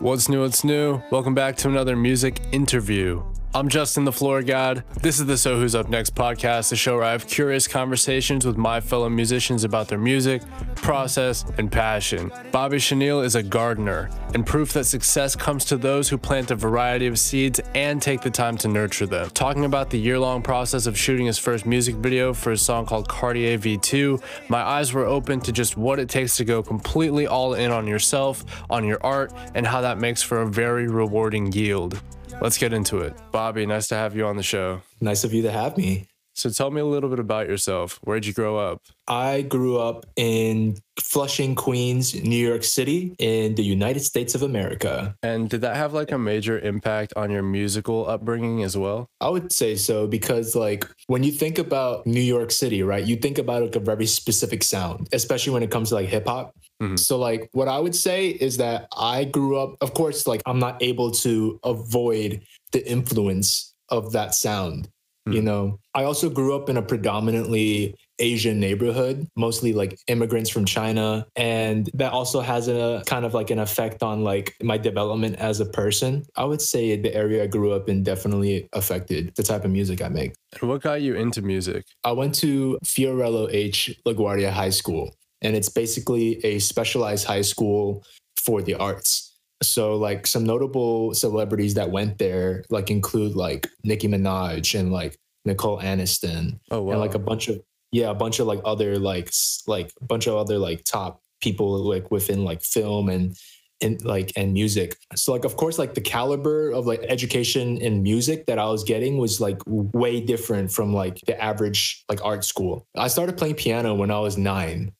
What's new? What's new? Welcome back to another music interview. I'm Justin the Floor God. This is the So Who's Up Next podcast, the show where I have curious conversations with my fellow musicians about their music, process, and passion. Bobby Chenille is a gardener and proof that success comes to those who plant a variety of seeds and take the time to nurture them. Talking about the year long process of shooting his first music video for his song called Cartier V2, my eyes were open to just what it takes to go completely all in on yourself, on your art, and how that makes for a very rewarding yield. Let's get into it. Bobby, nice to have you on the show. Nice of you to have me. So tell me a little bit about yourself. Where'd you grow up? I grew up in Flushing, Queens, New York City, in the United States of America. And did that have like a major impact on your musical upbringing as well? I would say so because, like, when you think about New York City, right, you think about like a very specific sound, especially when it comes to like hip hop. Mm-hmm. So, like, what I would say is that I grew up, of course, like, I'm not able to avoid the influence of that sound. You hmm. know, I also grew up in a predominantly Asian neighborhood, mostly like immigrants from China. And that also has a kind of like an effect on like my development as a person. I would say the area I grew up in definitely affected the type of music I make. And what got you into music? I went to Fiorello H. LaGuardia High School, and it's basically a specialized high school for the arts. So like some notable celebrities that went there like include like Nicki Minaj and like Nicole Aniston. Oh wow. And like a bunch of yeah, a bunch of like other like like a bunch of other like top people like within like film and and like and music. So like of course like the caliber of like education in music that I was getting was like way different from like the average like art school. I started playing piano when I was 9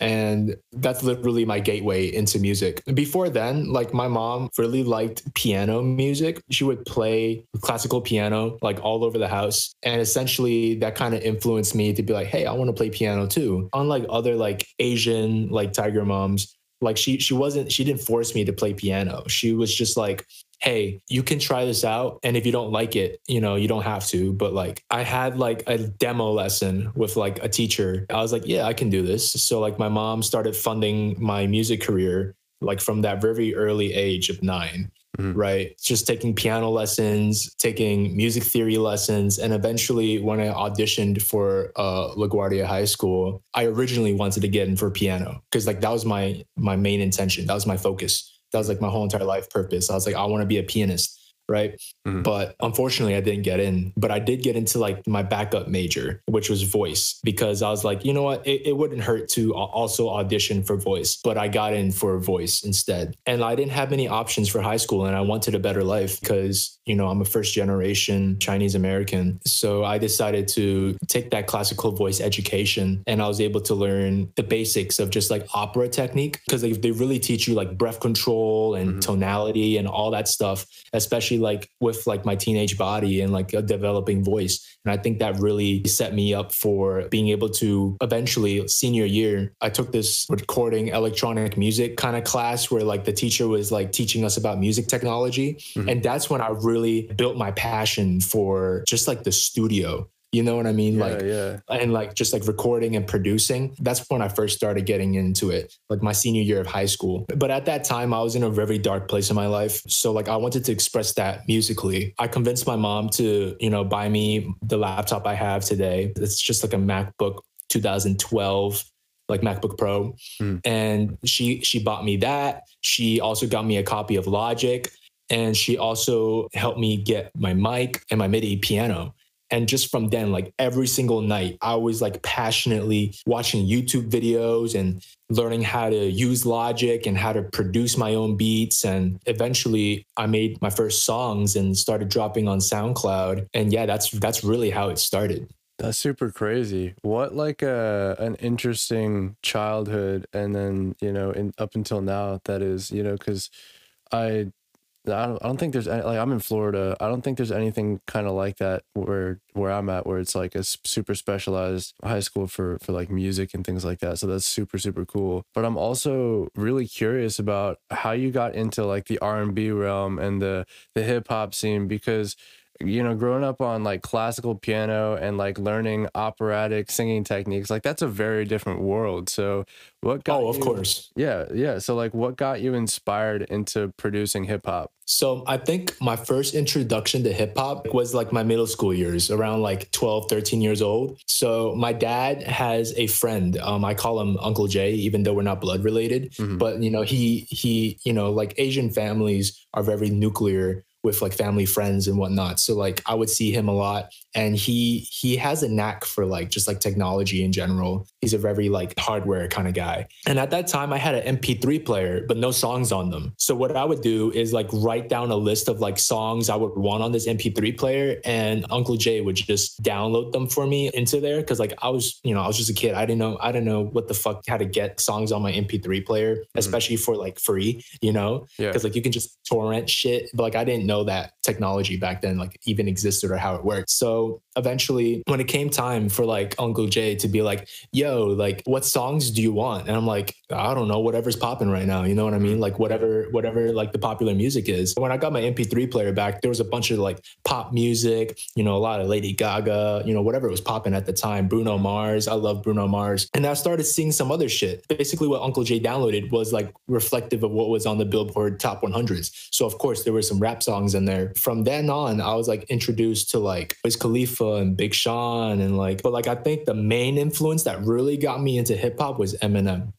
and that's literally my gateway into music. Before then, like my mom really liked piano music. She would play classical piano like all over the house. And essentially that kind of influenced me to be like, hey, I want to play piano too. Unlike other like Asian like tiger moms, like she she wasn't she didn't force me to play piano. She was just like, hey, you can try this out. And if you don't like it, you know, you don't have to. But like I had like a demo lesson with like a teacher. I was like, yeah, I can do this. So like my mom started funding my music career like from that very early age of 9 mm-hmm. right? Just taking piano lessons, taking music theory lessons. And eventually, when I auditioned for uh, LaGuardia High School, I originally wanted to get in for piano because like that was my my main intention. That was my focus that was like my whole entire life purpose. I was like, I want to be a pianist right? Mm-hmm. But unfortunately, I didn't get in. But I did get into like my backup major, which was voice, because I was like, you know what? It, it wouldn't hurt to also audition for voice. But I got in for voice instead. And I didn't have many options for high school. And I wanted a better life because, you know, I'm a first generation Chinese American. So I decided to take that classical voice education and I was able to learn the basics of just like opera technique because they, they really teach you like breath control and mm-hmm. tonality and all that stuff, especially like with like my teenage body and like a developing voice. And I think that really set me up for being able to eventually senior year, I took this recording electronic music kind of class where like the teacher was like teaching us about music technology. Mm-hmm. And that's when I really built my passion for just like the studio you know what I mean? Yeah, like, yeah. and like just like recording and producing. That's when I first started getting into it, like my senior year of high school. But at that time, I was in a very dark place in my life. So, like, I wanted to express that musically. I convinced my mom to, you know, buy me the laptop I have today. It's just like a MacBook 2012 like MacBook Pro. Mm. And she she bought me that. She also got me a copy of Logic and she also helped me get my mic and my MIDI piano. And just from then, like every single night, I was like passionately watching YouTube videos and learning how to use Logic and how to produce my own beats. And eventually I made my first songs and started dropping on SoundCloud. And yeah, that's that's really how it started. That's super crazy. What like a uh, an interesting childhood and then, you know, in up until now that is, you know, cuz I I don't, I don't think there's any, like I'm in Florida. I don't think there's anything kind of like that where where I'm at where it's like a super specialized high school for for like music and things like that. So that's super super cool. But I'm also really curious about how you got into like the R&B realm and the the hip hop scene because you know, growing up on like classical piano and like learning operatic singing techniques, like that's a very different world. So, what got Oh, of you- course. Yeah, yeah. So, like, what got you inspired into producing hip hop? So I think my first introduction to hip hop was like my middle school years, around like 12, 13 years old. So my dad has a friend. Um, I call him Uncle Jay, even though we're not blood related. Mhm. But you know, he he, you know, like Asian families are very nuclear with like family friends and whatnot. So like I would see him a lot and he he has a knack for like just like technology in general. He's a very like hardware kind of guy. And at that time I had an MP3 player but no songs on them. So what I would do is like write down a list of like songs I would want on this MP3 player and Uncle Jay would just download them for me into there cuz like I was, you know, I was just a kid. I didn't know I didn't know what the fuck how to get songs on my MP3 player, mm-hmm. especially for like free, you know? Yeah. because like you can just torrent shit but like i didn't know that technology back then like even existed or how it worked. So eventually when it came time for like uncle jay to be like yo like what songs do you want? And i'm like i don't know whatever's popping right now you know what i mean? Mm-hmm. Like whatever whatever like the popular music is. When i got my mp3 player back there was a bunch of like pop music you know a lot of lady gaga you know whatever was popping at the time bruno mars i love bruno mars. And i started seeing some other shit. Basically what uncle jay downloaded was like reflective of what was on the billboard top 100s so of course there were some rap songs in there. From then on i was like introduced to like Wiz Khalifa and Big Sean and like but like I think the main influence that really got me into hip hop was Eminem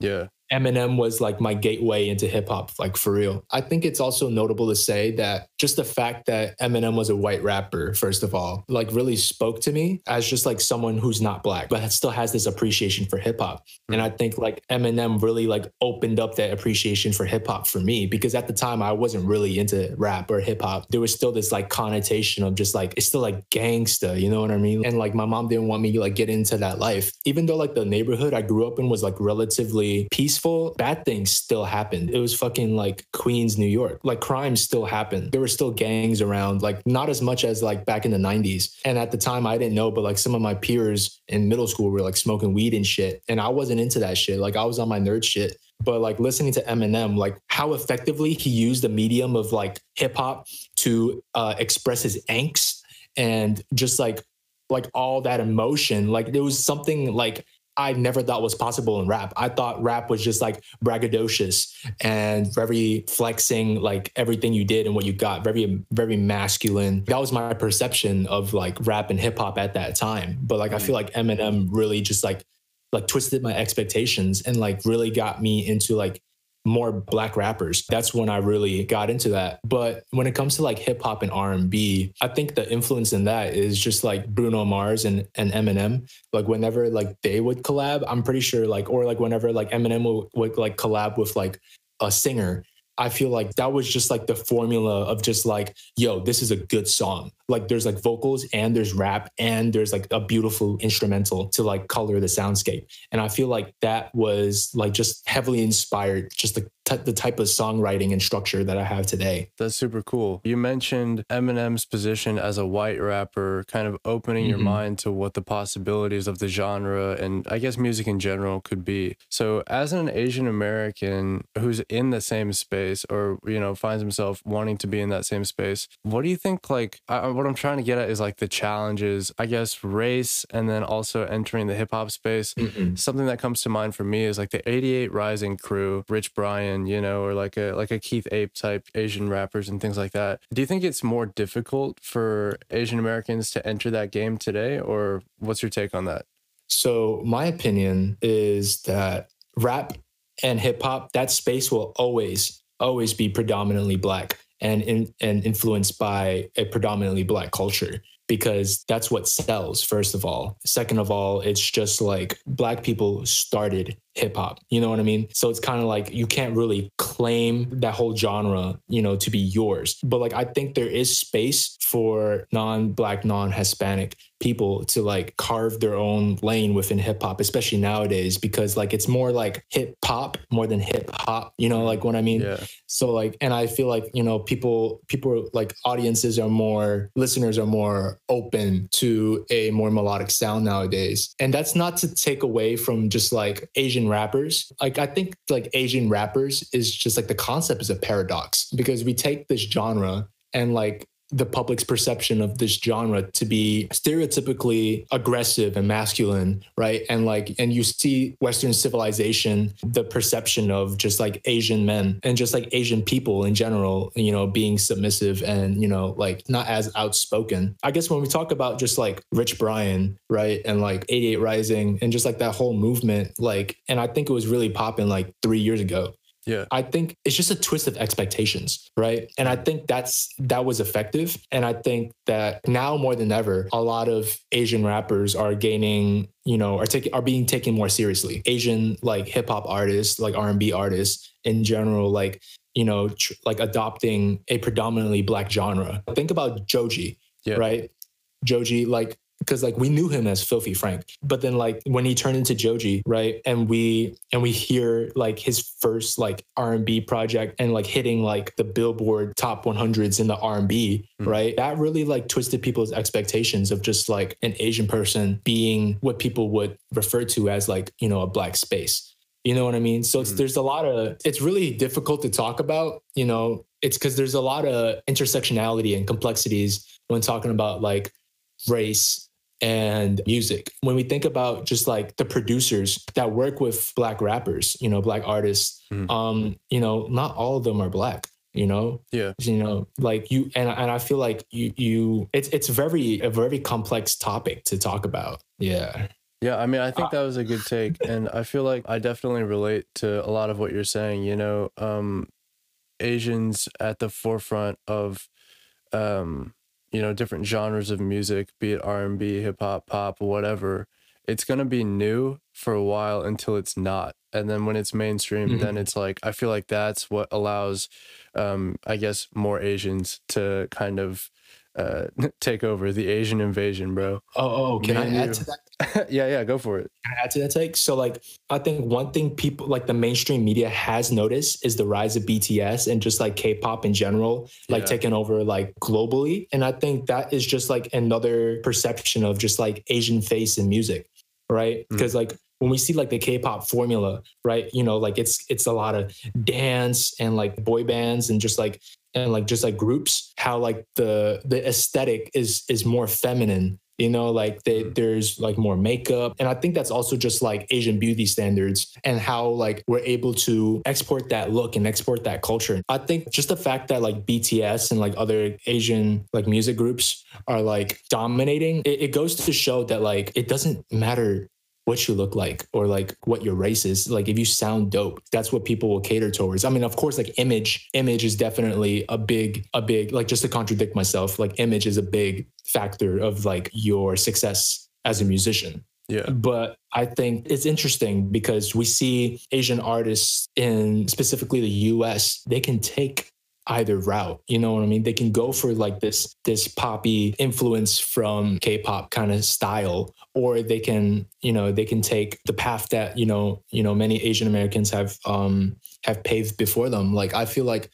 Yeah. Eminem was like my gateway into hip hop, like for real. I think it's also notable to say that just the fact that Eminem was a white rapper, first of all, like really spoke to me as just like someone who's not black, but still has this appreciation for hip hop. Hmm. And I think like Eminem really like opened up that appreciation for hip hop for me because at the time I wasn't really into rap or hip hop. There was still this like connotation of just like, it's still like gangsta, you know what I mean? And like my mom didn't want me to like get into that life. Even though like the neighborhood I grew up in was like relatively peaceful, bad things still happened. It was fucking like Queens, New York. Like crimes still happened. There were still gangs around, like not as much as like back in the 90s. And at the time I didn't know, but like some of my peers in middle school were like smoking weed and shit. And I wasn't into that shit. Like I was on my nerd shit. But like listening to Eminem, like how effectively he used the medium of like hip hop to uh, express his angst and just like like all that emotion. Like there was something like I never thought was possible in rap. I thought rap was just like braggadocious and very flexing, like everything you did and what you got, very, very masculine. That was my perception of like rap and hip hop at that time. But like I feel mm. like Eminem really just like like twisted my expectations and like really got me into like more black rappers. That's when I really got into that. But when it comes to like hip hop and R&B, I think the influence in that is just like Bruno Mars and and Eminem. Like whenever like they would collab, I'm pretty sure like or like whenever like Eminem would, would like collab with like a singer, I feel like that was just like the formula of just like, yo, this is a good song. Like there's like vocals and there's rap and there's like a beautiful instrumental to like color the soundscape. And I feel like that was like just heavily inspired, just the, the type of songwriting and structure that I have today. That's super cool. You mentioned Eminem's position as a white rapper, kind of opening your Mhm. mind to what the possibilities of the genre and I guess music in general could be. So, as an Asian American who's in the same space or, you know, finds himself wanting to be in that same space, what do you think, like, I, what I'm trying to get at is like the challenges, I guess, race and then also entering the hip hop space? Mm-hmm. something that comes to mind for me is like the 88 rising crew rich brian you know or like a like a keith ape type asian rappers and things like that. Do you think it's more difficult for asian americans to enter that game today or what's your take on that? So my opinion is that rap and hip hop, that space will always, always be predominantly black and in, and influenced by a predominantly black culture because that's what sells first of all. Second of all it's just like black people started hip hop you know what i mean? So it's kind of like you can't really claim that whole genre you know to be yours. But like i think there is space for non-black non-hispanic people to like carve their own lane within hip hop especially nowadays because like it's more like hip hop more than hip hop you know like what i mean? Yeah. So like and i feel like you know people people like audiences are more listeners are more open to a more melodic sound nowadays. And that's not to take away from just like asian rappers. Like i think like asian rappers is just like the concept is a paradox because we take this genre and like the public's perception of this genre to be stereotypically aggressive and masculine, right? And like, and you see Western civilization, the perception of just like Asian men and just like Asian people in general, you know, being submissive and, you know, like not as outspoken. I guess when we talk about just like Rich Brian, right? And like 88 Rising and just like that whole movement, like, and I think it was really popping like three years ago. Yeah. I think it's just a twist of expectations, right? And I think that's that was effective. And I think that now more than ever, a lot of Asian rappers are gaining, you know, are taking are being taken more seriously. Asian like hip hop artists, like R and B artists in general, like you know, tr- like adopting a predominantly black genre. Think about Joji, Yeah. right? Joji, like because like we knew him as Filthy Frank, but then like when he turned into Joji, right, and we and we hear like his first like R and B project and like hitting like the Billboard top 100s in the R and B, Mm. right, that really like twisted people's expectations of just like an Asian person being what people would refer to as like you know a black space. You know what I mean? So it's, Mhm. there's a lot of it's really difficult to talk about. You know, it's because there's a lot of intersectionality and complexities when talking about like race and music. When we think about just like the producers that work with black rappers, you know, black artists, Mhm. um, you know, not all of them are black, you know? Yeah. You know, like you and and I feel like you you it's it's very a very complex topic to talk about. Yeah. Yeah, I mean, I Uh, think that was a good take, and I feel like I definitely relate to a lot of what you're saying. You know, um, Asians at the forefront of, um, you know, different genres of music, be it R and B, hip hop, pop, whatever. It's gonna be new for a while until it's not, and then when it's mainstream, Mhm. then it's like I feel like that's what allows, um, I guess, more Asians to kind of uh, take over the Asian invasion, bro. Oh, oh, can Me I add you. to that? yeah, yeah, go for it. Can I add to that take? So like I think one thing people like the mainstream media has noticed is the rise of BTS and just like K-pop in general, like Yeah. taking over like globally. And I think that is just like another perception of just like Asian face in music, right? Mm. Because like when we see like the K-pop formula, right? You know, like it's it's a lot of dance and like boy bands and just like and like just like groups, how like the the aesthetic is is more feminine you know like they, Mhm. there's like more makeup and i think that's also just like asian beauty standards and how like we're able to export that look and export that culture i think just the fact that like bts and like other asian like music groups are like dominating it, it goes to show that like it doesn't matter what you look like or like what your race is. Like if you sound dope that's what people will cater towards. I mean of course like image image is definitely a big a big like just to contradict myself like image is a big factor of like your success as a musician. Yeah. but I think it's interesting because we see Asian artists in specifically the US, they can take either route. You know what I mean? They can go for like this this poppy influence from K-pop kind of style or they can, you know, they can take the path that, you know, you know many Asian Americans have um have paved before them. Like I feel like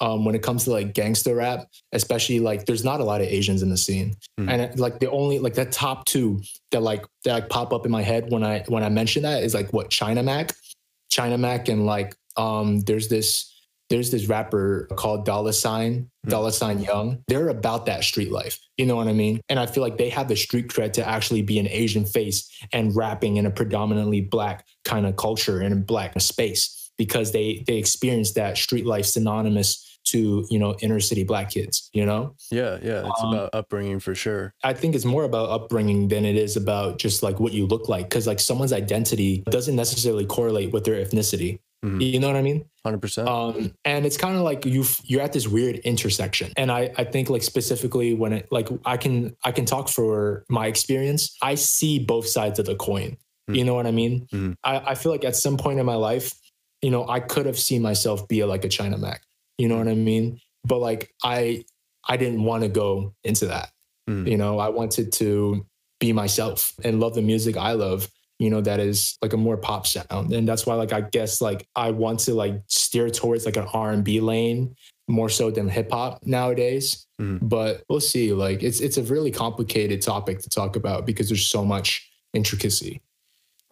um, when it comes to like gangster rap, especially like there's not a lot of Asians in the scene, Hmm. and like the only like that top two that like that like pop up in my head when I when I mention that is like what China Mac, China Mac, and like um there's this there's this rapper called Dollar Sign Hmm. Dollar Sign Young. They're about that street life, you know what I mean? And I feel like they have the street cred to actually be an Asian face and rapping in a predominantly black kind of culture and a black space because they they experience that street life synonymous to you know inner city black kids you know Yeah, yeah. It's Um, about upbringing for sure. I think it's more about upbringing than it is about just like what you look like. Cause like someone's identity doesn't necessarily correlate with their ethnicity. Mhm. You know what I mean? 100%. Um, and it's kind of like you you're at this weird intersection. And I I think like specifically when it like I can I can talk for my experience. I see both sides of the coin. You know what I mean? Mhm. I, I feel like at some point in my life, you know, I could have seen myself be like a China Mac. You know what I mean? But like I I didn't want to go into that. Mhm. You know, I wanted to be myself and love the music I love, you know, that is like a more pop sound. And that's why like I guess like I want to like steer towards like an R&B lane more so than hip hop nowadays. Mhm. But we'll see. Like it's it's a really complicated topic to talk about because there's so much intricacy.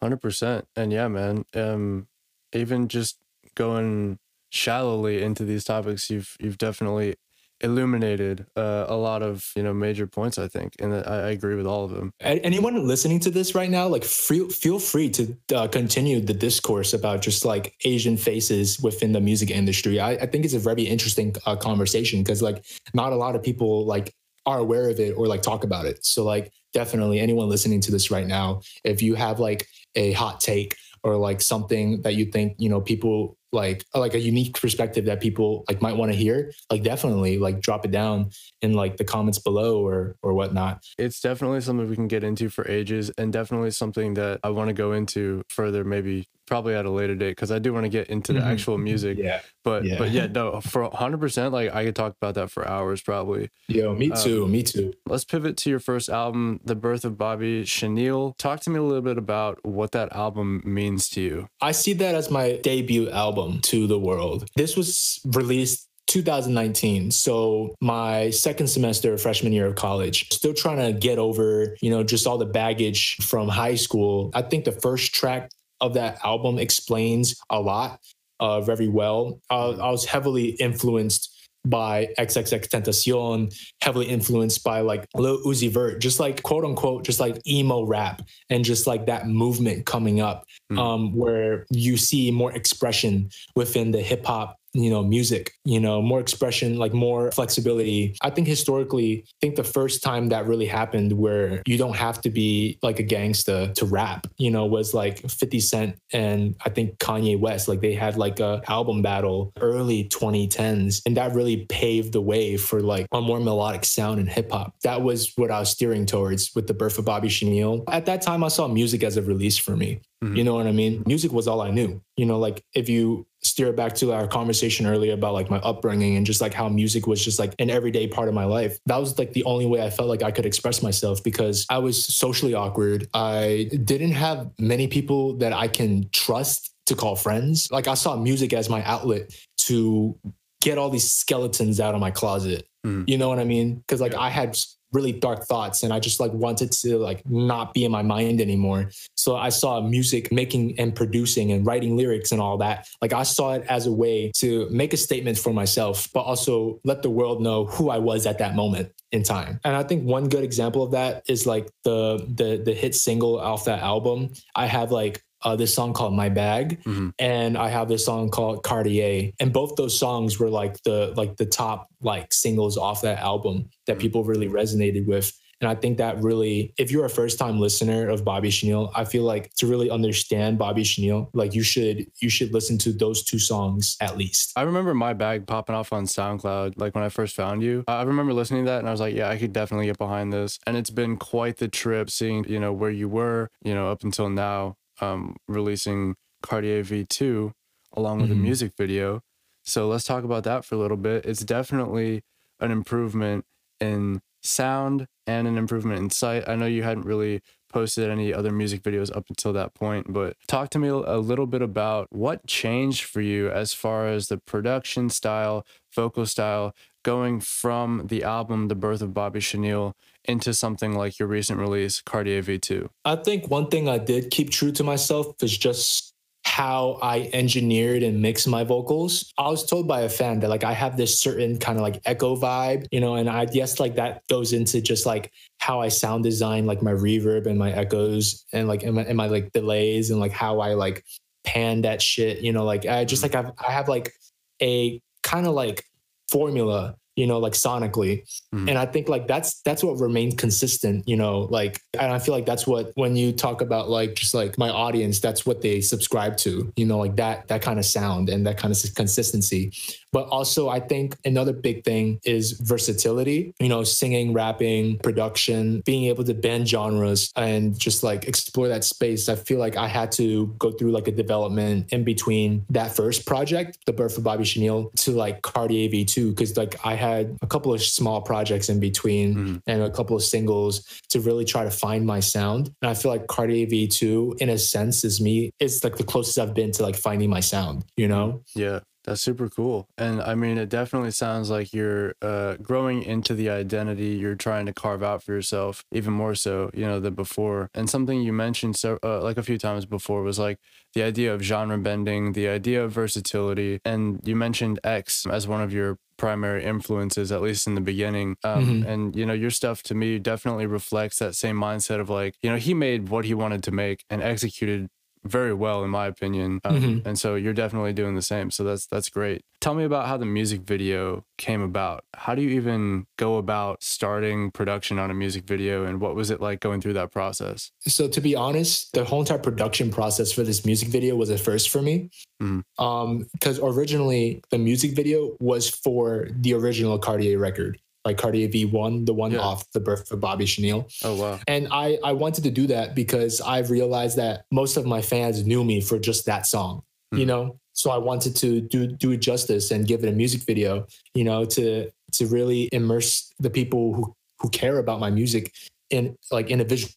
Hundred percent, and yeah, man. Um, even just going shallowly into these topics, you've you've definitely illuminated uh, a lot of you know major points. I think, and I, I agree with all of them. Anyone listening to this right now, like free, feel free to uh, continue the discourse about just like Asian faces within the music industry. I, I think it's a very interesting uh, conversation because like not a lot of people like are aware of it or like talk about it. So like definitely anyone listening to this right now, if you have like a hot take or like something that you think you know people like like a unique perspective that people like might want to hear like definitely like drop it down in like the comments below or or whatnot it's definitely something we can get into for ages and definitely something that i want to go into further maybe probably at a later date because I do want to get into the mm-hmm. actual music. Yeah. But yeah. but yeah, no, for hundred percent, like I could talk about that for hours probably. Yo, me um, too. Um, me too. Let's pivot to your first album, The Birth of Bobby Chenille. Talk to me a little bit about what that album means to you. I see that as my debut album to the world. This was released 2019 so my second semester freshman year of college still trying to get over you know just all the baggage from high school i think the first track of that album explains a lot uh, very well. Uh, I was heavily influenced by XXXTentacion, heavily influenced by like Lil Uzi Vert, just like quote unquote, just like emo rap and just like that movement coming up, mm. um, where you see more expression within the hip hop you know music you know more expression like more flexibility. I think historically i think the first time that really happened where you don't have to be like a gangsta to rap you know was like 50 cent and i think kanye west like they had like a album battle early 2010s and that really paved the way for like a more melodic sound in hip hop. That was what i was steering towards with the birth of bobby chenille. At that time i saw music as a release for me. Mm-hmm. you know what i mean? Music was all i knew. You know like if you steer it back to our conversation earlier about like my upbringing and just like how music was just like an everyday part of my life. That was like the only way I felt like I could express myself because I was socially awkward. I didn't have many people that I can trust to call friends. Like I saw music as my outlet to get all these skeletons out of my closet. Mm. You know what I mean? Because like yeah. I had really dark thoughts and I just like wanted to like not be in my mind anymore. So I saw music making and producing and writing lyrics and all that. Like I saw it as a way to make a statement for myself, but also let the world know who I was at that moment in time. And I think one good example of that is like the the the hit single off that album. I have like uh, this song called My Bag, mm-hmm. and I have this song called Cartier, and both those songs were like the like the top like singles off that album that mm-hmm. people really resonated with. And I think that really, if you're a first time listener of Bobby Chenille, I feel like to really understand Bobby Chenille, like you should you should listen to those two songs at least. I remember my bag popping off on SoundCloud, like when I first found you. I remember listening to that and I was like, yeah, I could definitely get behind this. And it's been quite the trip seeing, you know, where you were, you know, up until now um, releasing Cartier V2 along with mm-hmm. a music video. So let's talk about that for a little bit. It's definitely an improvement in sound and an improvement in sight. I know you hadn't really posted any other music videos up until that point, but talk to me a little bit about what changed for you as far as the production style, vocal style, going from the album The Birth of Bobby Chenille into something like your recent release, Cartier V2? I think one thing I did keep true to myself is just how I engineered and mixed my vocals. I was told by a fan that like I have this certain kind of like echo vibe, you know, and I guess like that goes into just like how I sound design, like my reverb and my echoes and like and my, and my like delays and like how I like pan that shit, you know, like I just mm. like I've, I have like a kind of like formula you know like sonically mm. and i think like that's that's what remains consistent you know like and i feel like that's what when you talk about like just like my audience that's what they subscribe to you know like that that kind of sound and that kind of consistency but also i think another big thing is versatility you know singing rapping production being able to bend genres and just like explore that space i feel like i had to go through like a development in between that first project the birth of bobby chenille to like cartier v2 because like i had a couple of small projects in between mm. and a couple of singles to really try to find my sound. And I feel like Cartier V2, in a sense, is me. It's like the closest I've been to like finding my sound, you know? Yeah. That's super cool. And I mean, it definitely sounds like you're uh, growing into the identity you're trying to carve out for yourself, even more so, you know, than before. And something you mentioned so uh, like a few times before was like the idea of genre bending, the idea of versatility. And you mentioned X as one of your primary influences, at least in the beginning. Um, Mhm. And, you know, your stuff to me definitely reflects that same mindset of like, you know, he made what he wanted to make and executed very well, in my opinion. Um, Mhm. And so you're definitely doing the same. So that's that's great. Tell me about how the music video came about. How do you even go about starting production on a music video, and what was it like going through that process? So to be honest, the whole entire production process for this music video was a first for me. Mhm. Um, because originally the music video was for the original Cartier record, like Cartier V1, the one Yeah. off the birth of Bobby Chenille. Oh wow. And I, I wanted to do that because I've realized that most of my fans knew me for just that song, you Hmm. know? So I wanted to do do it justice and give it a music video, you know, to to really immerse the people who who care about my music in like in a visual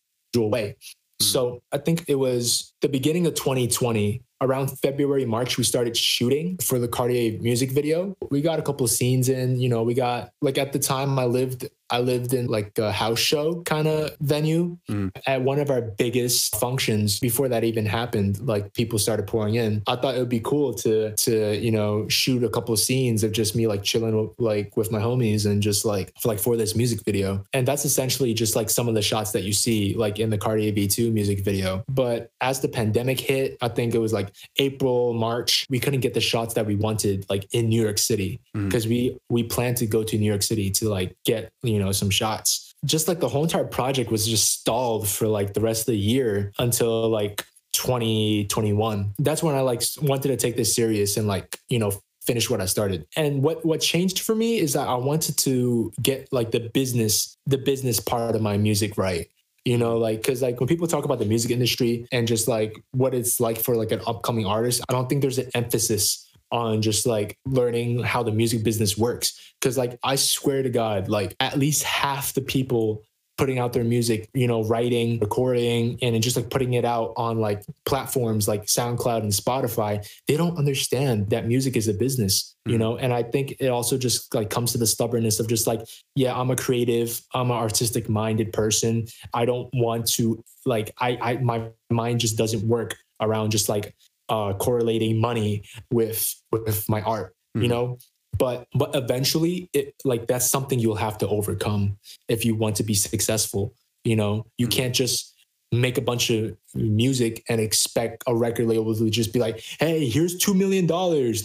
way. Hmm. So I think it was the beginning of 2020, around February, March, we started shooting for the Cartier music video. We got a couple of scenes in, you know, we got like at the time I lived, I lived in like a house show kind of venue Mm. at one of our biggest functions before that even happened. Like people started pouring in. I thought it would be cool to, to, you know, shoot a couple of scenes of just me like chilling like with my homies and just like, for, like for this music video. And that's essentially just like some of the shots that you see like in the Cartier V2 music video. But as the pandemic hit, I think it was like April, March, we couldn't get the shots that we wanted like in New York City because we we planned to go to New York City to like get, you know, some shots. Just like the whole entire project was just stalled for like the rest of the year until like 2021. That's when I like wanted to take this serious and like, you know, finish what I started. And what what changed for me is that I wanted to get like the business the business part of my music right. You know, like cuz like when people talk about the music industry and just like what it's like for like an upcoming artist, I don't think there's an emphasis on just like learning how the music business works cuz like I swear to god like at least half the people putting out their music, you know, writing, recording, and then just like putting it out on like platforms like SoundCloud and Spotify, they don't understand that music is a business, you Mhm. know? And I think it also just like comes to the stubbornness of just like, yeah, I'm a creative, I'm an artistic minded person. I don't want to like I I my mind just doesn't work around just like uh correlating money with with my art, you Mhm. know? But but eventually it like that's something you'll have to overcome if you want to be successful. You know, you Mhm. can't just make a bunch of music and expect a record label to just be like, hey, here's $2 million.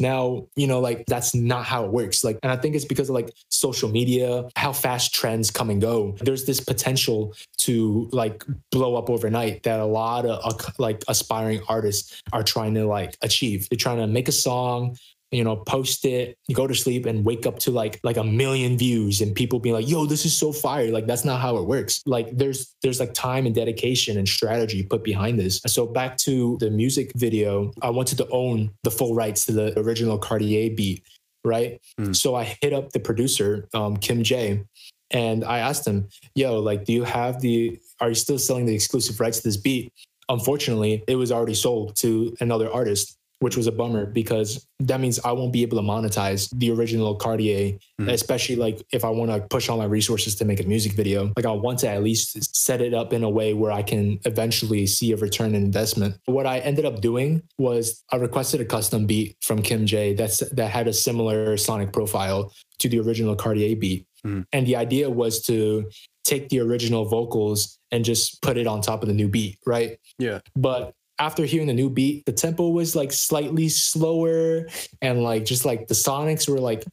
Now, you know, like that's not how it works. Like, and I think it's because of like social media, how fast trends come and go. There's this potential to like blow up overnight that a lot of uh, like aspiring artists are trying to like achieve. They're trying to make a song, you know, post it, you go to sleep and wake up to like like a million views and people being like, yo, this is so fire. Like that's not how it works. Like there's there's like time and dedication and strategy put behind this. So back to the music video, I wanted to own the full rights to the original Cartier beat, right? Mm. So I hit up the producer, um, Kim J, and I asked him, yo, like, do you have the are you still selling the exclusive rights to this beat? Unfortunately, it was already sold to another artist which was a bummer because that means I won't be able to monetize the original Cartier, Mhm. especially like if I want to push all my resources to make a music video. Like I want to at least set it up in a way where I can eventually see a return on investment. What I ended up doing was I requested a custom beat from Kim J that's that had a similar sonic profile to the original Cartier beat. Mhm. And the idea was to take the original vocals and just put it on top of the new beat, right? Yeah. But after hearing the new beat, the tempo was like slightly slower and like just like the sonics were like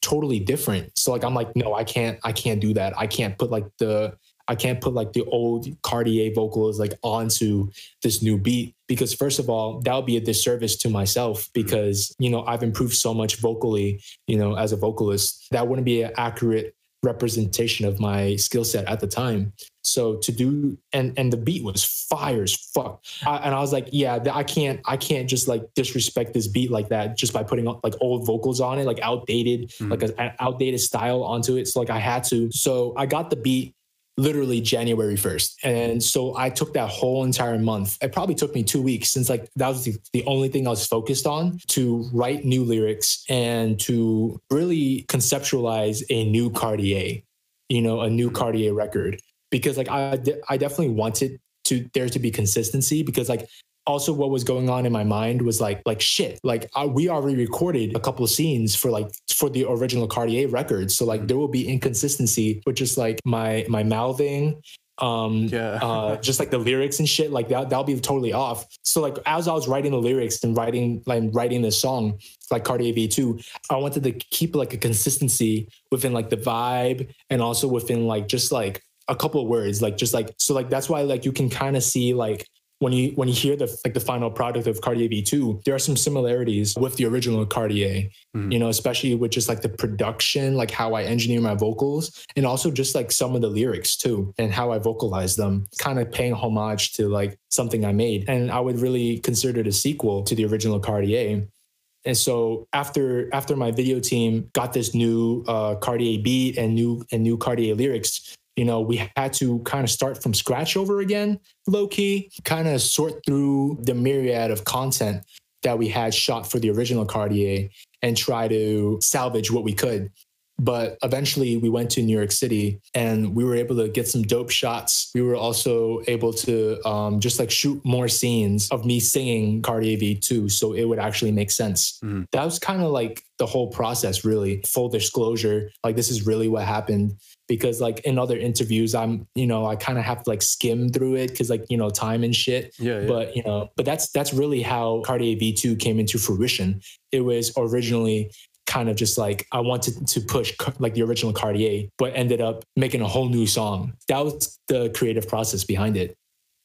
totally different. So like I'm like, no, I can't, I can't do that. I can't put like the I can't put like the old Cartier vocals like onto this new beat because first of all, that would be a disservice to myself mm-hmm. because you know I've improved so much vocally, you know, as a vocalist. That wouldn't be an accurate representation of my skill set at the time. So to do and and the beat was fire as fuck. I, and I was like, yeah, I can't I can't just like disrespect this beat like that just by putting like old vocals on it, like outdated, Mhm. like a- an outdated style onto it. So like I had to. So I got the beat literally January 1st. And so I took that whole entire month. It probably took me two weeks since like that was the, the only thing I was focused on to write new lyrics and to really conceptualize a new Cartier, you know, a new Cartier record. Because like I, de- I definitely wanted to there to be consistency because like also what was going on in my mind was like like shit like I, we already recorded a couple of scenes for like for the original cartier records so like there will be inconsistency with just like my my mouthing um Yeah. uh just like the lyrics and shit like that that'll be totally off so like as i was writing the lyrics and writing like writing this song like cartier v2 i wanted to keep like a consistency within like the vibe and also within like just like a couple of words like just like so like that's why like you can kind of see like when you when you hear the like the final product of Cartier V2, there are some similarities with the original Cartier. Mhm. You know, especially with just like the production, like how I engineer my vocals, and also just like some of the lyrics too, and how I vocalize them, kind of paying homage to like something I made. And I would really consider it a sequel to the original Cartier. And so after after my video team got this new uh, Cartier beat and new and new Cartier lyrics, you know, we had to kind of start from scratch over again, low key, kind of sort through the myriad of content that we had shot for the original Cartier and try to salvage what we could. But eventually we went to New York City and we were able to get some dope shots. We were also able to um, just like shoot more scenes of me singing Cartier V2 so it would actually make sense. Mhm. That was kind of like the whole process, really. Full disclosure, like this is really what happened because like in other interviews i'm you know i kind of have to like skim through it because like you know time and shit yeah, yeah. but you know but that's that's really how cartier v2 came into fruition it was originally kind of just like i wanted to push like the original cartier but ended up making a whole new song that was the creative process behind it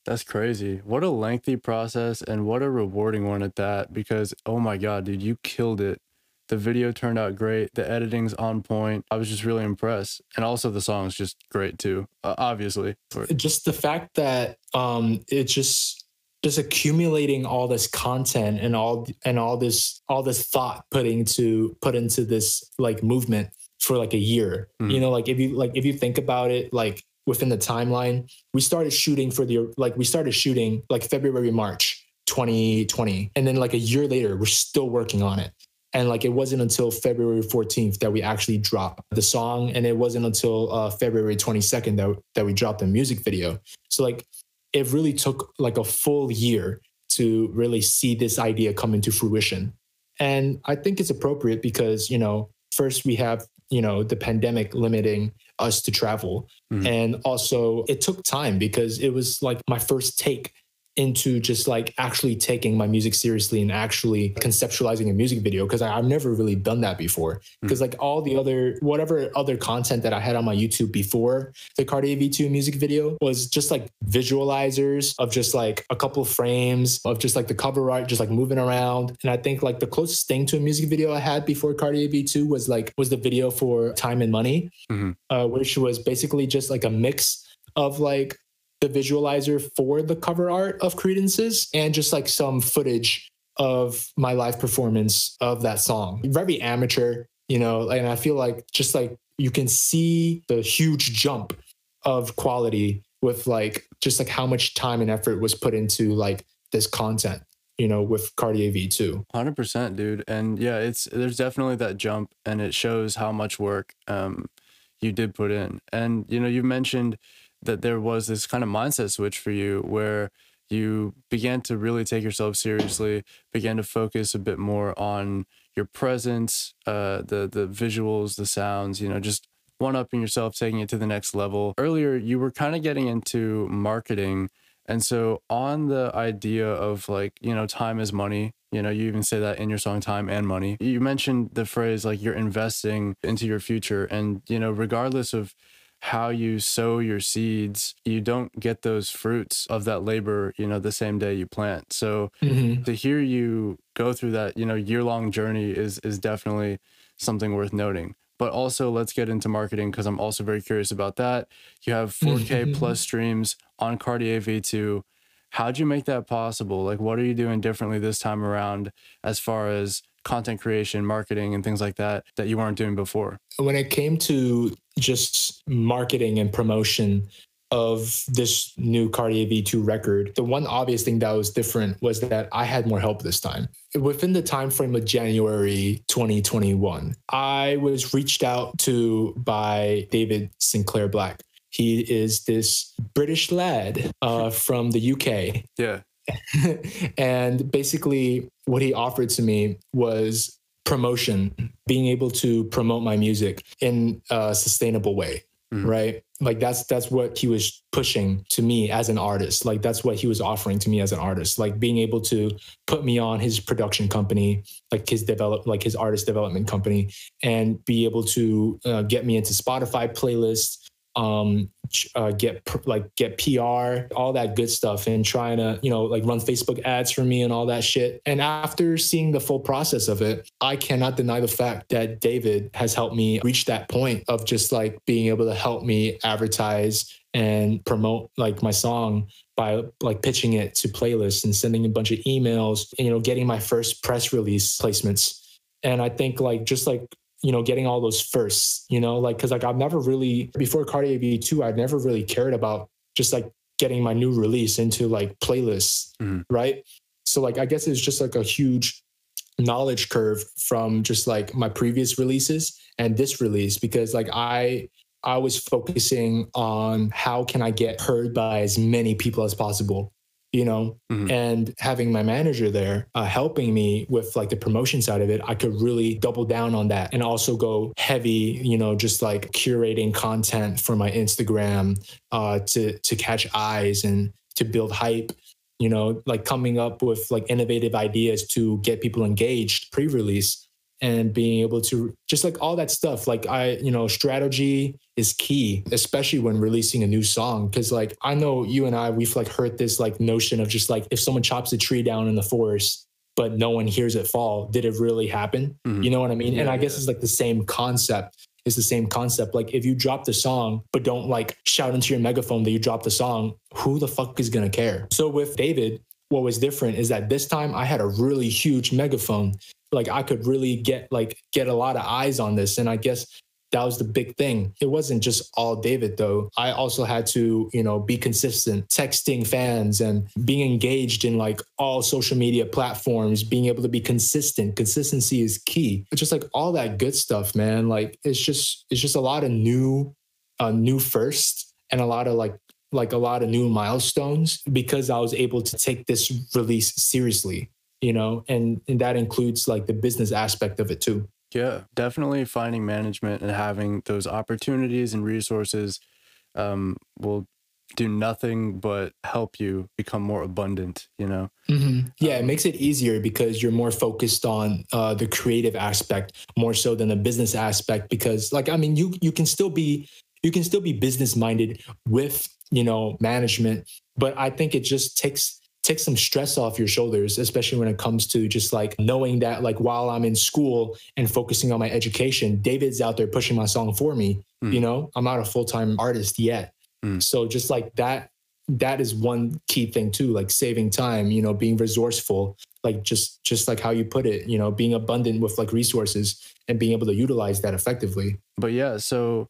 That's crazy. What a lengthy process and what a rewarding one at that because oh my god, dude, you killed it. The video turned out great. The editing's on point. I was just really impressed. And also the song's just great too. Uh, obviously. Just the fact that um it just just accumulating all this content and all and all this all this thought put into put into this like movement for like a year. Mhm. you know like if you like if you think about it like within the timeline we started shooting for the like we started shooting like february march 2020 and then like a year later we're still working on it. And like it wasn't until february 14th that we actually dropped the song. And it wasn't until uh, february 22nd that, that we dropped the music video. So like it really took like a full year to really see this idea come into fruition and i think it's appropriate because you know first we have you know the pandemic limiting us to travel Mhm. and also it took time because it was like my first take into just like actually taking my music seriously and actually conceptualizing a music video because I've never really done that before. Because like all the other whatever other content that I had on my YouTube before the Cartier V2 music video was just like visualizers of just like a couple frames of just like the cover art just like moving around. And I think like the closest thing to a music video I had before Cartier V2 was like was the video for Time and Money, Mhm. uh, which was basically just like a mix of like the visualizer for the cover art of Credence's and just like some footage of my live performance of that song. Very amateur, you know, and I feel like just like you can see the huge jump of quality with like just like how much time and effort was put into like this content, you know, with Cartier V2. Hundred percent, dude. And yeah, it's there's definitely that jump, and it shows how much work um you did put in. And you know, you mentioned that there was this kind of mindset switch for you where you began to really take yourself seriously, began to focus a bit more on your presence, uh, the the visuals, the sounds. You know, just one upping yourself, taking it to the next level. Earlier, you were kind of getting into marketing. And so, on the idea of like, you know, time is money, you know, you even say that in your song, Time and Money. You mentioned the phrase like you're investing into your future. And, you know, regardless of how you sow your seeds, you don't get those fruits of that labor, you know, the same day you plant. So, mm-hmm. to hear you go through that, you know, year long journey is is definitely something worth noting. But also, let's get into marketing because I'm also very curious about that. You have 4K plus mm-hmm. streams on Cartier V2. How'd you make that possible? Like, what are you doing differently this time around as far as content creation, marketing, and things like that that you weren't doing before? when it came to just marketing and promotion of this new Cartier V2 record, the one obvious thing that was different was that I had more help this time. Within the time frame of January 2021, I was reached out to by David Sinclair Black. He is this British lad uh, from the UK Yeah. And basically, what he offered to me was promotion, being able to promote my music in a sustainable way. Mm. Right. Like that's that's what he was pushing to me as an artist. Like that's what he was offering to me as an artist. Like being able to put me on his production company, like his develop like his artist development company, and be able to uh, get me into Spotify playlists, um, uh, get like get PR, all that good stuff, and trying to you know like run Facebook ads for me and all that shit. And after seeing the full process of it, I cannot deny the fact that David has helped me reach that point of just like being able to help me advertise and promote like my song by like pitching it to playlists and sending a bunch of emails and you know getting my first press release placements and i think like just like you know, getting all those firsts, you know, like, cause like I've never really, before Cartier V2, I'd never really cared about just like getting my new release into like playlists, mm. right? So, like, I guess it's just like a huge knowledge curve from just like my previous releases and this release because like I, I was focusing on how can I get heard by as many people as possible you know mm-hmm. and having my manager there uh, helping me with like the promotion side of it i could really double down on that and also go heavy you know just like curating content for my instagram uh, to to catch eyes and to build hype you know like coming up with like innovative ideas to get people engaged pre-release and being able to just like all that stuff like i you know strategy is key especially when releasing a new song. Because like i know you and i we've like heard this like notion of just like if someone chops a tree down in the forest but no one hears it fall did it really happen? Mm-hmm. you know what i mean? Yeah, and i guess yeah. it's like the same concept. It's the same concept. Like if you drop the song but don't like shout into your megaphone that you dropped the song who the fuck is gonna care? So with david what was different is that this time I had a really huge megaphone like I could really get like get a lot of eyes on this. And I guess that was the big thing. It wasn't just all David though. I also had to, you know, be consistent, texting fans and being engaged in like all social media platforms, being able to be consistent. Consistency is key. It's just like all that good stuff, man. Like it's just it's just a lot of new uh new first and a lot of like like a lot of new milestones because I was able to take this release seriously you know, and, and that includes like the business aspect of it too. Yeah, definitely finding management and having those opportunities and resources um, will do nothing but help you become more abundant you know mm-hmm. yeah it makes it easier because you're more focused on uh, the creative aspect more so than the business aspect because like i mean you you can still be you can still be business minded with you know management but i think it just takes take some stress off your shoulders, especially when it comes to just like knowing that like while I'm in school and focusing on my education, David's out there pushing my song for me. Mm. You know, I'm not a full-time artist yet. Mm. So just like that, that is one key thing too, like saving time, you know, being resourceful, like just just like how you put it, you know, being abundant with like resources and being able to utilize that effectively. But yeah, so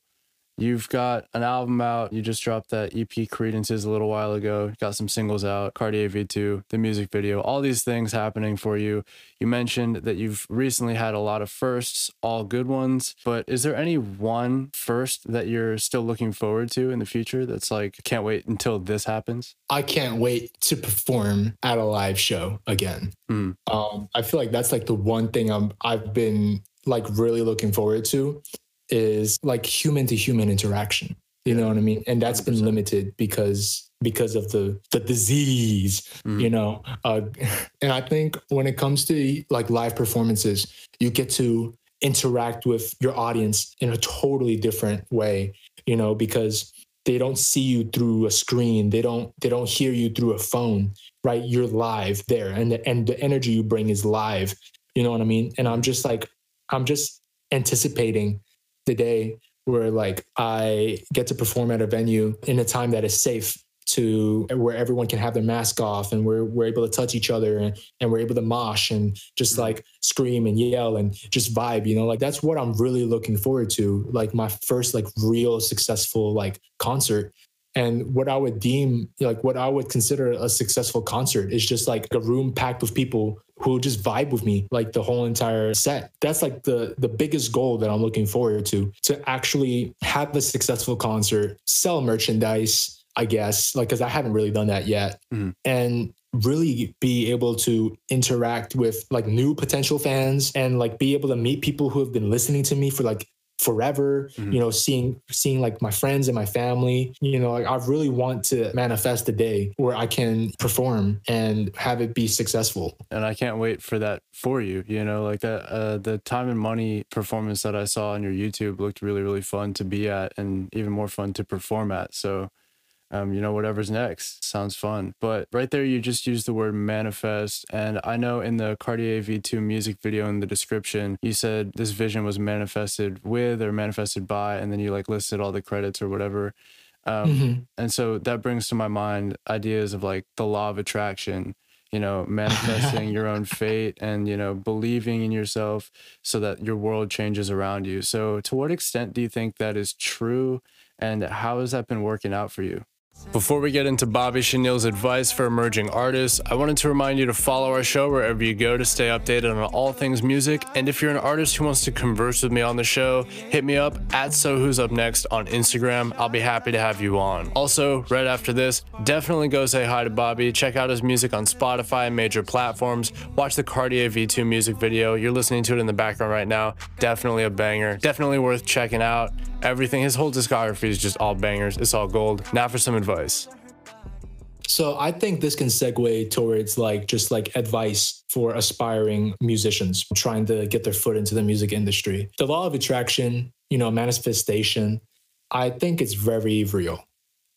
You've got an album out. You just dropped that EP Credences a little while ago. Got some singles out, Cartier V2, the music video, all these things happening for you. You mentioned that you've recently had a lot of firsts, all good ones. But is there any one first that you're still looking forward to in the future that's like, can't wait until this happens? I can't wait to perform at a live show again. Mm. Um, I feel like that's like the one thing I'm, I've been like really looking forward to is like human to human interaction. You know what I mean? And that's 100%. been limited because because of the the disease, mm. you know. Uh, and I think when it comes to like live performances, you get to interact with your audience in a totally different way, you know, because they don't see you through a screen, they don't they don't hear you through a phone, right? You're live there, and the, and the energy you bring is live. You know what I mean? And I'm just like I'm just anticipating the day where like I get to perform at a venue in a time that is safe to where everyone can have their mask off and we're, we're able to touch each other and, and we're able to mosh and just mm-hmm. like scream and yell and just vibe, you know, like that's what I'm really looking forward to. Like my first like real successful like concert and what I would deem like what I would consider a successful concert is just like a room packed with people who just vibe with me like the whole entire set. That's like the the biggest goal that I'm looking forward to to actually have a successful concert, sell merchandise, I guess, like cuz I haven't really done that yet. Mm. And really be able to interact with like new potential fans and like be able to meet people who have been listening to me for like forever Mhm. you know seeing seeing like my friends and my family you know like i really want to manifest a day where i can perform and have it be successful and I can't wait for that for you. You know, like that uh, the time and money performance that I saw on your YouTube looked really really fun to be at, and even more fun to perform at. So, um, you know, whatever's next sounds fun. But right there, you just used the word manifest, and I know in the Cartier V2 music video in the description, you said this vision was manifested with or manifested by, and then you like listed all the credits or whatever. Um, Mhm. and so that brings to my mind ideas of like the law of attraction you know manifesting your own fate and you know believing in yourself so that your world changes around you so to what extent do you think that is true and how has that been working out for you before we get into Bobby Chenille's advice for emerging artists, I wanted to remind you to follow our show wherever you go to stay updated on all things music. And if you're an artist who wants to converse with me on the show, hit me up at So Who's Up Next on Instagram. I'll be happy to have you on. Also, right after this, definitely go say hi to Bobby. Check out his music on Spotify and major platforms. Watch the Cartier V2 music video. You're listening to it in the background right now. Definitely a banger. Definitely worth checking out. Everything, his whole discography is just all bangers. It's all gold. Now for some advice. So I think this can segue towards like just like advice for aspiring musicians trying to get their foot into the music industry. The law of attraction, you know, manifestation, I think it's very real.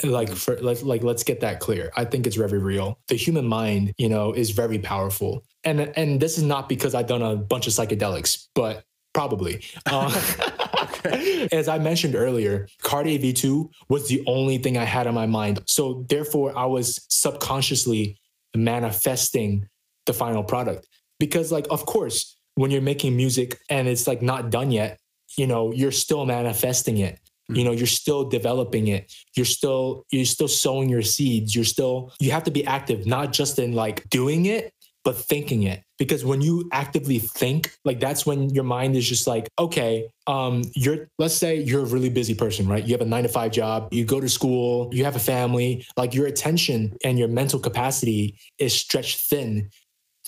Like for like, like let's get that clear. I think it's very real. The human mind, you know, is very powerful. And and this is not because I've done a bunch of psychedelics, but probably. Uh, as I mentioned earlier, Cartier V2 was the only thing I had on my mind. So therefore, I was subconsciously manifesting the final product. Because, like, of course, when you're making music and it's like not done yet, you know, you're still manifesting it. Hmm. You know, you're still developing it. You're still you're still sowing your seeds. You're still you have to be active, not just in like doing it, but thinking it because when you actively think like that's when your mind is just like okay um you're let's say you're a really busy person right? You have a 9 to 5 job you go to school you have a family like your attention and your mental capacity is stretched thin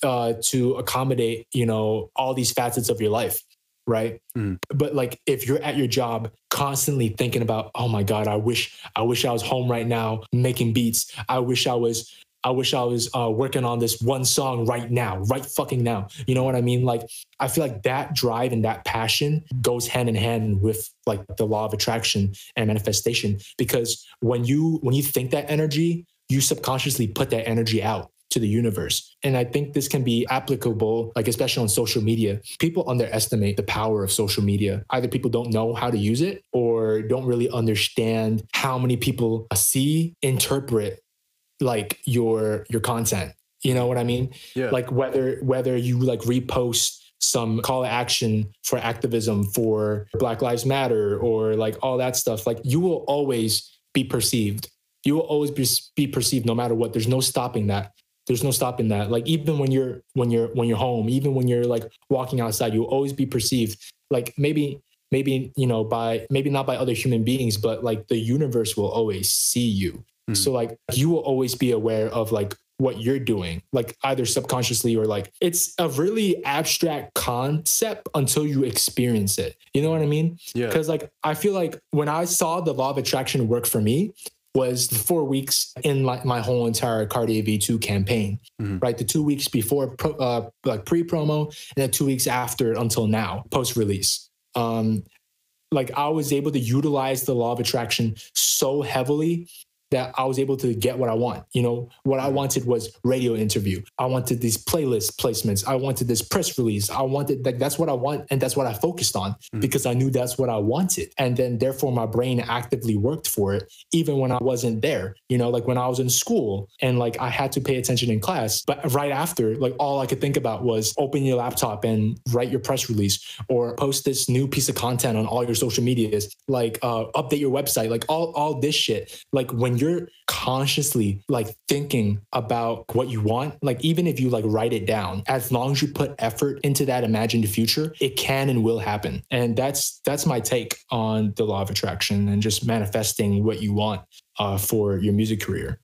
uh to accommodate you know all these facets of your life right? Mm. but like if you're at your job constantly thinking about oh my god i wish i wish i was home right now making beats. I wish i was I wish I was uh, working on this one song right now, right fucking now. You know what I mean? Like, I feel like that drive and that passion goes hand in hand with like the law of attraction and manifestation. Because when you when you think that energy, you subconsciously put that energy out to the universe. And I think this can be applicable, like especially on social media. People underestimate the power of social media. Either people don't know how to use it or don't really understand how many people see, interpret like your your content. You know what i mean? Yeah. like whether whether you like repost some call to action for activism for black lives matter or like all that stuff like you will always be perceived. You will always be, be perceived no matter what. There's no stopping that. There's no stopping that. Like even when you're when you're when you're home even when you're like walking outside you'll always be perceived. Like maybe maybe you know by maybe not by other human beings but like the universe will always see you Mhm. so like you will always be aware of like what you're doing like either subconsciously or like it's a really abstract concept until you experience it you know what i mean yeah. because like i feel like when i saw the law of attraction work for me was the four weeks in like my whole entire Cartier V2 campaign, Mhm. right? The two weeks before, pro, uh, like pre-promo, and then two weeks after until now, post-release. Um, like I was able to utilize the law of attraction so heavily that I was able to get what I want. You know, what I wanted was radio interview. I wanted these playlist placements. I wanted this press release. I wanted like that's what I want, and that's what I focused on Mhm. because I knew that's what I wanted. And then therefore my brain actively worked for it, even when I wasn't there. You know, like when I was in school and like I had to pay attention in class, but right after, like all I could think about was open your laptop and write your press release or post this new piece of content on all your social medias, like uh, update your website, like all all this shit. Like when you're consciously like thinking about what you want, like even if you like write it down, as long as you put effort into that imagined future, it can and will happen. And that's that's my take on the law of attraction and just manifesting what you want uh, for your music career.